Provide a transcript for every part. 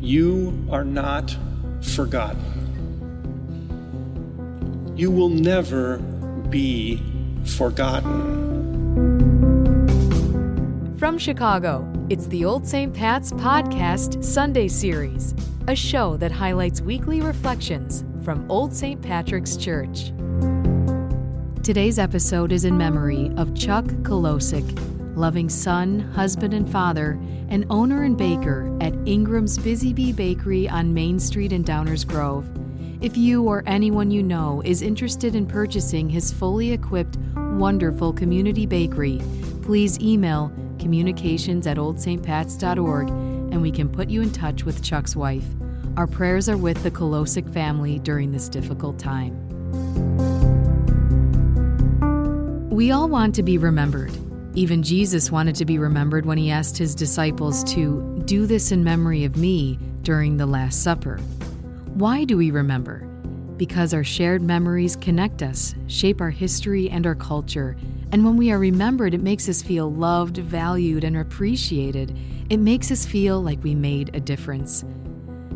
you are not forgotten. You will never be forgotten. From Chicago, it's the Old St. Pat's Podcast Sunday Series, a show that highlights weekly reflections from Old St. Patrick's Church. Today's episode is in memory of Chuck Kalousek, loving son, husband, and father, and owner and baker at Ingram's Busy Bee Bakery on Main Street in Downers Grove. If you or anyone you know is interested in purchasing his fully equipped, wonderful community bakery, please email communications at oldstpats.org and we can put you in touch with Chuck's wife. Our prayers are with the Kalousek family during this difficult time. We all want to be remembered. Even Jesus wanted to be remembered when he asked his disciples to do this in memory of me during the Last Supper. Why do we remember? Because our shared memories connect us, shape our history and our culture, and when we are remembered, it makes us feel loved, valued, and appreciated. It makes us feel like we made a difference.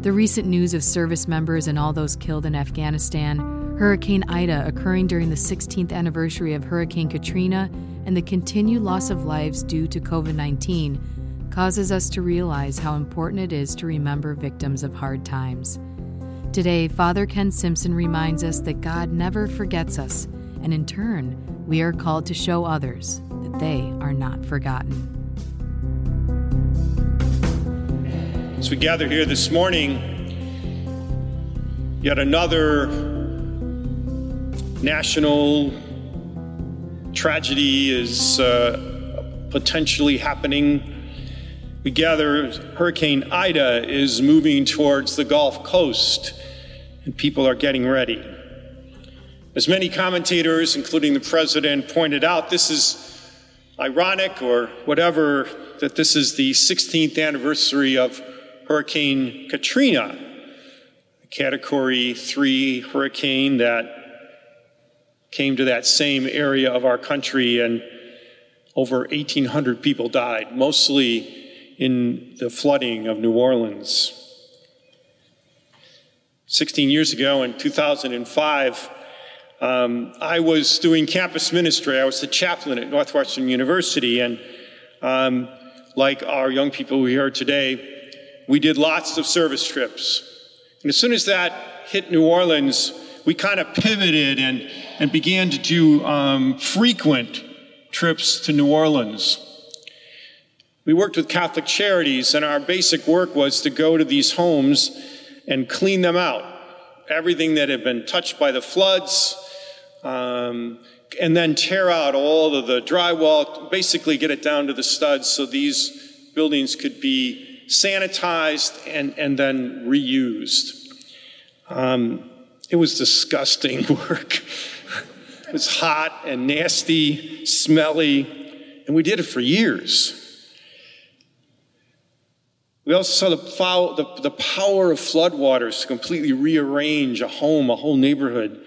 The recent news of service members and all those killed in Afghanistan, Hurricane Ida occurring during the 16th anniversary of Hurricane Katrina, and the continued loss of lives due to COVID 19 causes us to realize how important it is to remember victims of hard times. Today, Father Ken Simpson reminds us that God never forgets us, and in turn, we are called to show others that they are not forgotten. As we gather here this morning, yet another national tragedy is uh, potentially happening. We gather, Hurricane Ida is moving towards the Gulf Coast, and people are getting ready. As many commentators, including the president, pointed out, this is ironic or whatever that this is the 16th anniversary of Hurricane Katrina, a Category 3 hurricane that came to that same area of our country, and over 1,800 people died, mostly in the flooding of New Orleans. 16 years ago, in 2005, um, I was doing campus ministry. I was the chaplain at Northwestern University, and um, like our young people here today, we did lots of service trips. And as soon as that hit New Orleans, we kind of pivoted and, and began to do um, frequent trips to New Orleans. We worked with Catholic Charities, and our basic work was to go to these homes and clean them out. Everything that had been touched by the floods, um, and then tear out all of the drywall, basically get it down to the studs so these buildings could be sanitized and, and then reused. Um, it was disgusting work. It was hot and nasty, smelly, and we did it for years. We also saw the, the, the power of floodwaters to completely rearrange a home, a whole neighborhood.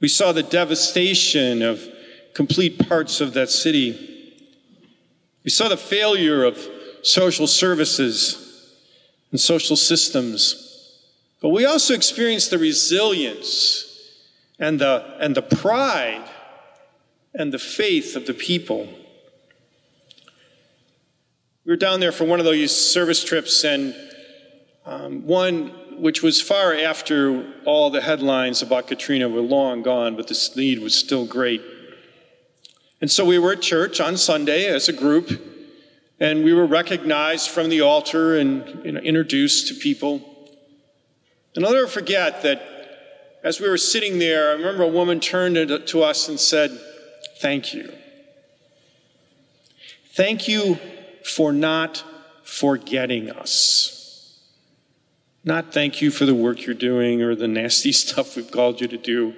We saw the devastation of complete parts of that city. We saw the failure of social services and social systems. But we also experienced the resilience and the, and the pride and the faith of the people. We were down there for one of those service trips, and um, one which was far after all the headlines about Katrina were long gone, but the need was still great. And so we were at church on Sunday as a group, and we were recognized from the altar and you know, introduced to people. And I'll never forget that as we were sitting there, I remember a woman turned to us and said, Thank you. Thank you for not forgetting us. Not thank you for the work you're doing or the nasty stuff we've called you to do.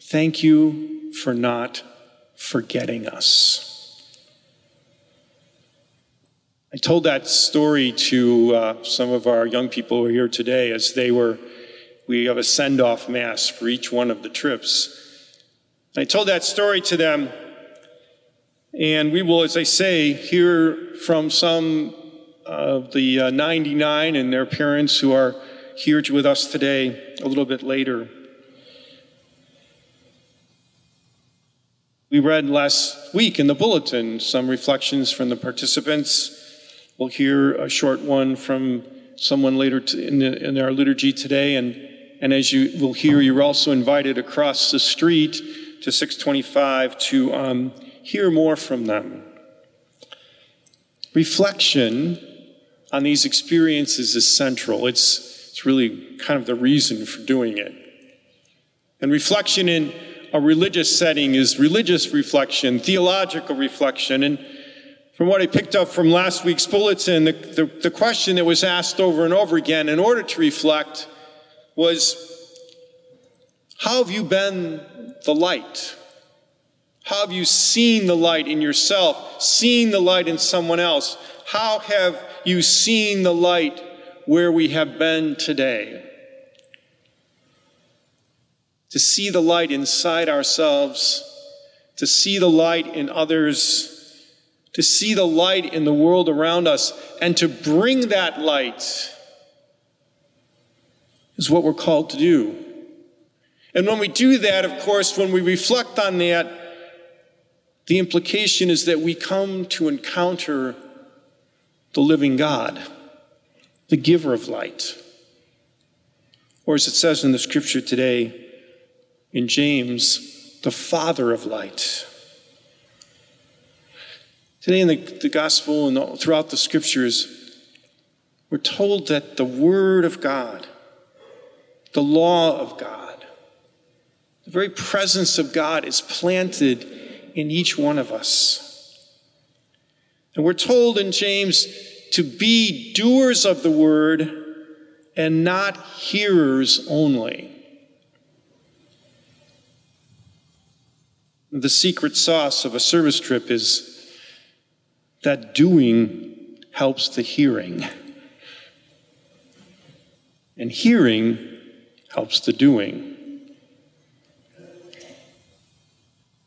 Thank you for not forgetting us. I told that story to uh, some of our young people who are here today as they were, we have a send off mass for each one of the trips. I told that story to them, and we will, as I say, hear from some of the uh, 99 and their parents who are here with us today a little bit later. We read last week in the bulletin some reflections from the participants. We'll hear a short one from someone later in, the, in, our liturgy today. And, and as you will hear, you're also invited across the street to 625 to um, hear more from them. Reflection on these experiences is central. It's, it's really kind of the reason for doing it. And reflection in a religious setting is religious reflection, theological reflection. And from what I picked up from last week's bulletin, the, the, the, question that was asked over and over again in order to reflect was How have you been the light? How have you seen the light in yourself, seen the light in someone else? How have you seen the light where we have been today? to see the light inside ourselves, to see the light in others, to see the light in the world around us, and to bring that light is what we're called to do. And when we do that, of course, when we reflect on that, the implication is that we come to encounter the living God, the giver of light. Or as it says in the scripture today, in James, the Father of light. Today in the, the gospel and throughout the scriptures, we're told that the Word of God, the law of God, the very presence of God is planted in each one of us. And we're told in James to be doers of the word and not hearers only. The secret sauce of a service trip is that doing helps the hearing, and hearing helps the doing.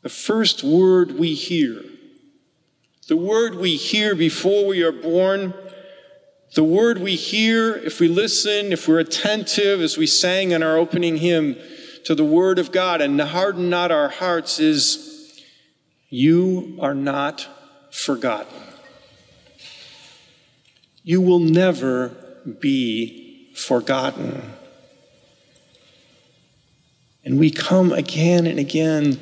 The first word we hear, the word we hear before we are born, the word we hear if we listen, if we're attentive, as we sang in our opening hymn, to the Word of God and harden not our hearts is you are not forgotten. You will never be forgotten. And we come again and again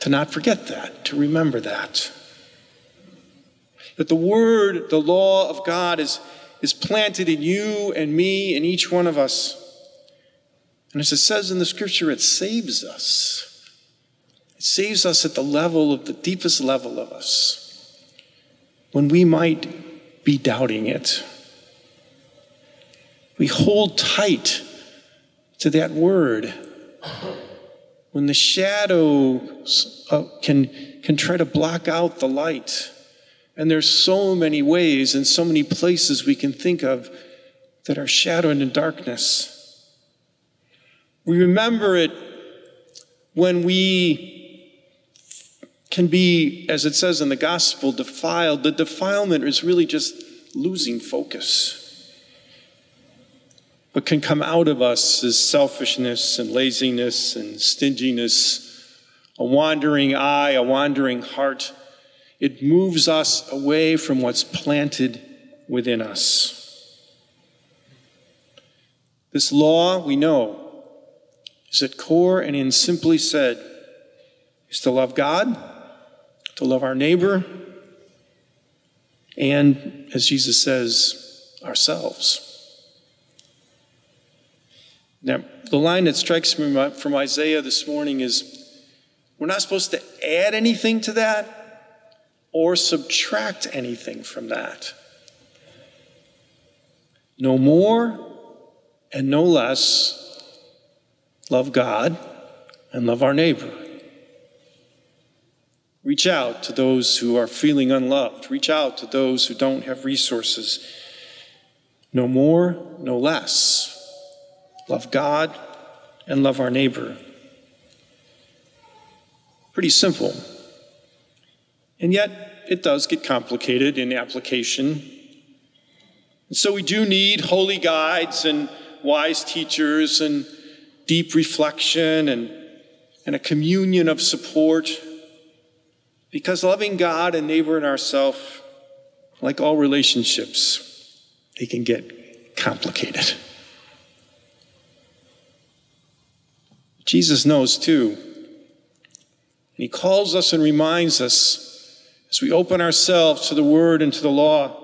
to not forget that, to remember that. That the Word, the law of God, is, is planted in you and me and each one of us. And as it says in the scripture, it saves us. It saves us at the level of the deepest level of us when we might be doubting it. We hold tight to that word. When the shadows uh, can, can try to block out the light, and there's so many ways and so many places we can think of that are shadowed in darkness. We remember it when we can be, as it says in the gospel, defiled. The defilement is really just losing focus. What can come out of us is selfishness and laziness and stinginess, a wandering eye, a wandering heart. It moves us away from what's planted within us. This law, we know, is at core and in simply said is to love God, to love our neighbor, and as Jesus says, ourselves. Now, the line that strikes me from Isaiah this morning is we're not supposed to add anything to that or subtract anything from that. No more and no less love God, and love our neighbor. Reach out to those who are feeling unloved. Reach out to those who don't have resources. No more, no less. Love God and love our neighbor. Pretty simple. And yet, it does get complicated in application. So we do need holy guides and wise teachers and deep reflection and, and a communion of support. Because loving God and neighbor and ourselves, like all relationships, they can get complicated. Jesus knows too. And he calls us and reminds us as we open ourselves to the Word and to the law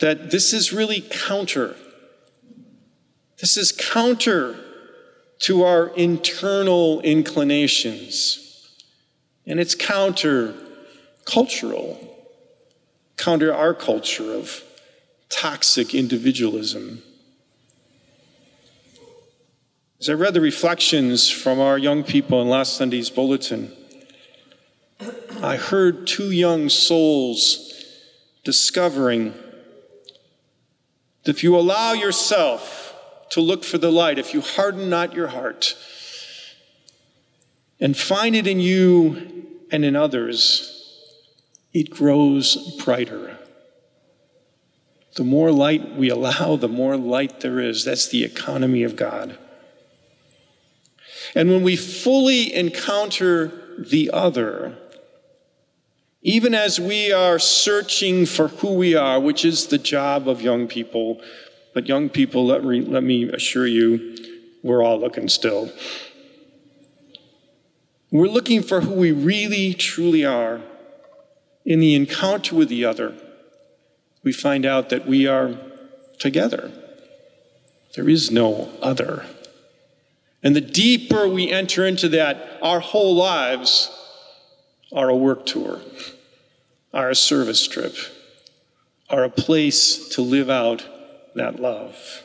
that this is really counter. This is counter to our internal inclinations. And it's counter cultural, counter our culture of toxic individualism. As I read the reflections from our young people in last Sunday's bulletin, I heard two young souls discovering that if you allow yourself to look for the light, if you harden not your heart and find it in you and in others, it grows brighter. The more light we allow, the more light there is. That's the economy of God. And when we fully encounter the other, even as we are searching for who we are, which is the job of young people, but young people, let me, let me assure you, we're all looking still. We're looking for who we really, truly are. In the encounter with the other, we find out that we are together. There is no other. And the deeper we enter into that, our whole lives are a work tour, are a service trip, are a place to live out that love.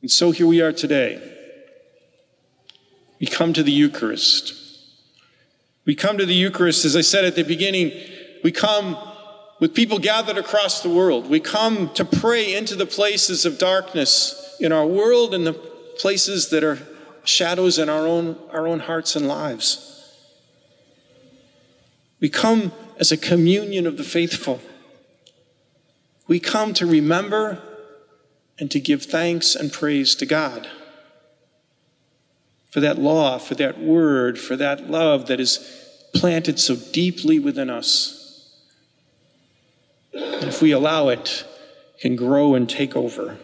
And so here we are today. We come to the Eucharist. We come to the Eucharist, as I said at the beginning, we come with people gathered across the world. We come to pray into the places of darkness in our world and the places that are shadows in our own, our own hearts and lives. We come as a communion of the faithful. We come to remember and to give thanks and praise to God for that law, for that word, for that love that is planted so deeply within us. And if we allow it, it can grow and take over.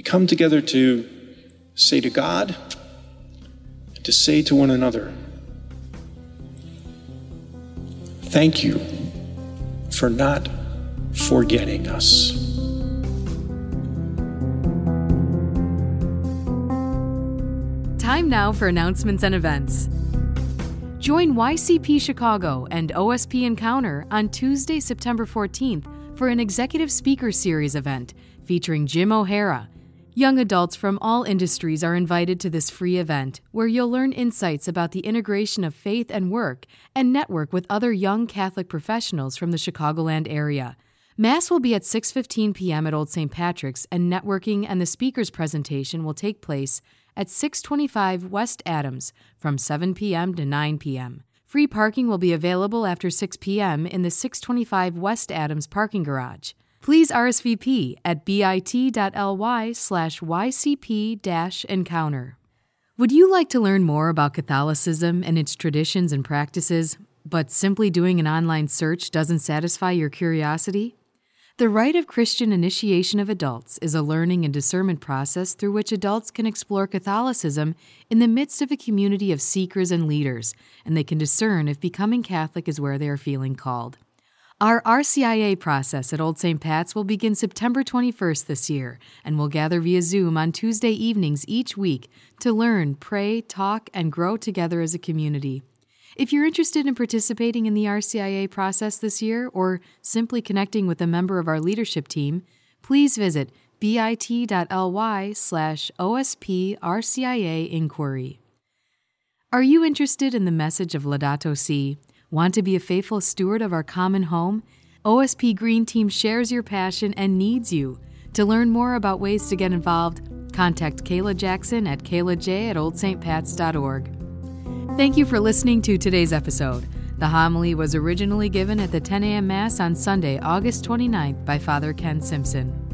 We come together to say to God, to say to one another, Thank you for not forgetting us. Time now for announcements and events. Join YCP Chicago and OSP Encounter on Tuesday, September 14th for an Executive Speaker Series event featuring Jim O'Hara Young adults from all industries are invited to this free event where you'll learn insights about the integration of faith and work and network with other young Catholic professionals from the Chicagoland area. Mass will be at 6:15 p.m. at Old St. Patrick's and networking and the speaker's presentation will take place at 625 West Adams from 7 p.m. to 9 p.m. Free parking will be available after 6 p.m. in the 625 West Adams parking garage. Please RSVP at bit.ly slash YCP encounter. Would you like to learn more about Catholicism and its traditions and practices, but simply doing an online search doesn't satisfy your curiosity? The Rite of Christian Initiation of Adults is a learning and discernment process through which adults can explore Catholicism in the midst of a community of seekers and leaders, and they can discern if becoming Catholic is where they are feeling called. Our RCIA process at Old St. Pat's will begin September 21st this year, and we'll gather via Zoom on Tuesday evenings each week to learn, pray, talk, and grow together as a community. If you're interested in participating in the RCIA process this year or simply connecting with a member of our leadership team, please visit bit.ly slash OSP RCIA inquiry. Are you interested in the message of Laudato Si'? Want to be a faithful steward of our common home? OSP Green Team shares your passion and needs you. To learn more about ways to get involved, contact Kayla Jackson at kaylaj at oldstpats.org. Thank you for listening to today's episode. The homily was originally given at the 10 a.m. Mass on Sunday, August 29th by Father Ken Simpson.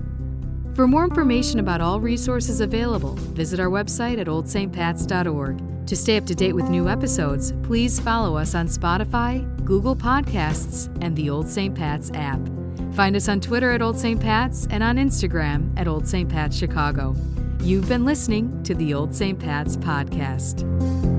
For more information about all resources available, visit our website at oldstpats.org. To stay up to date with new episodes, please follow us on Spotify, Google Podcasts, and the Old St. Pat's app. Find us on Twitter at Old St. Pat's and on Instagram at Old St. Pat's Chicago. You've been listening to the Old St. Pat's podcast.